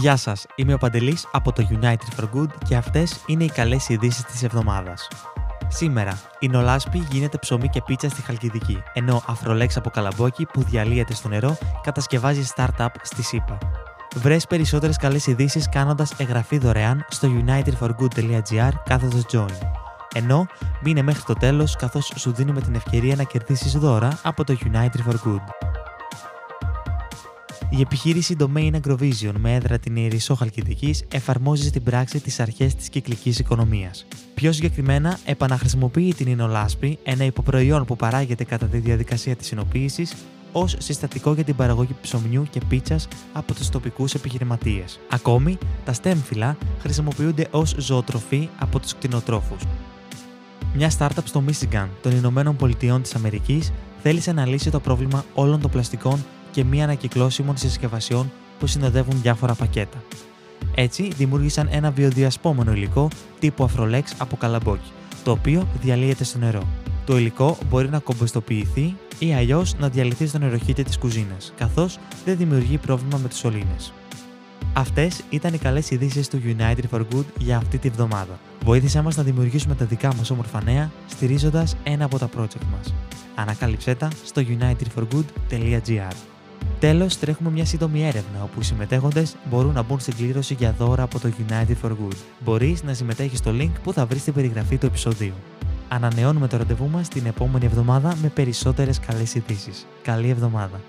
Γεια σας, είμαι ο Παντελής από το United for Good και αυτές είναι οι καλές ειδήσεις της εβδομάδας. Σήμερα, η Νολάσπη γίνεται ψωμί και πίτσα στη Χαλκιδική, ενώ Αφρολέξ από Καλαμπόκι που διαλύεται στο νερό κατασκευάζει startup στη ΣΥΠΑ. Βρες περισσότερες καλές ειδήσεις κάνοντας εγγραφή δωρεάν στο unitedforgood.gr κάθετος join. Ενώ μείνε μέχρι το τέλος καθώς σου δίνουμε την ευκαιρία να κερδίσεις δώρα από το United for Good. Η επιχείρηση Domain Agrovision με έδρα την Ιερισσό Χαλκιδική εφαρμόζει στην πράξη τις αρχές της κυκλικής οικονομίας. Πιο συγκεκριμένα, επαναχρησιμοποιεί την ινολάσπη, ένα υποπροϊόν που παράγεται κατά τη διαδικασία της εινοποίηση, ως συστατικό για την παραγωγή ψωμιού και πίτσας από τους τοπικούς επιχειρηματίες. Ακόμη, τα στέμφυλλα χρησιμοποιούνται ως ζωοτροφή από τους κτηνοτρόφους. Μια startup στο Michigan των Ηνωμένων Πολιτειών της Αμερικής θέλησε να λύσει το πρόβλημα όλων των πλαστικών και μη ανακυκλώσιμων συσκευασιών που συνοδεύουν διάφορα πακέτα. Έτσι, δημιούργησαν ένα βιοδιασπόμενο υλικό τύπου Afrolex από καλαμπόκι, το οποίο διαλύεται στο νερό. Το υλικό μπορεί να κομποστοποιηθεί ή αλλιώς να διαλυθεί στο νεροχύτη της κουζίνας, καθώς δεν δημιουργεί πρόβλημα με τι σωλήνες. Αυτές ήταν οι καλές ειδήσεις του United for Good για αυτή τη βδομάδα. Βοήθησέ μας να δημιουργήσουμε τα δικά μας όμορφα νέα στηρίζοντας ένα από τα project μας. Ανακάλυψέ τα στο unitedforgood.gr. Τέλος, τρέχουμε μια σύντομη έρευνα όπου οι συμμετέχοντες μπορούν να μπουν στην κλήρωση για δώρα από το United for Good. Μπορείς να συμμετέχεις στο link που θα βρεις στην περιγραφή του επεισοδίου. Ανανεώνουμε το ραντεβού μας την επόμενη εβδομάδα με περισσότερες καλές ειδήσει. Καλή εβδομάδα!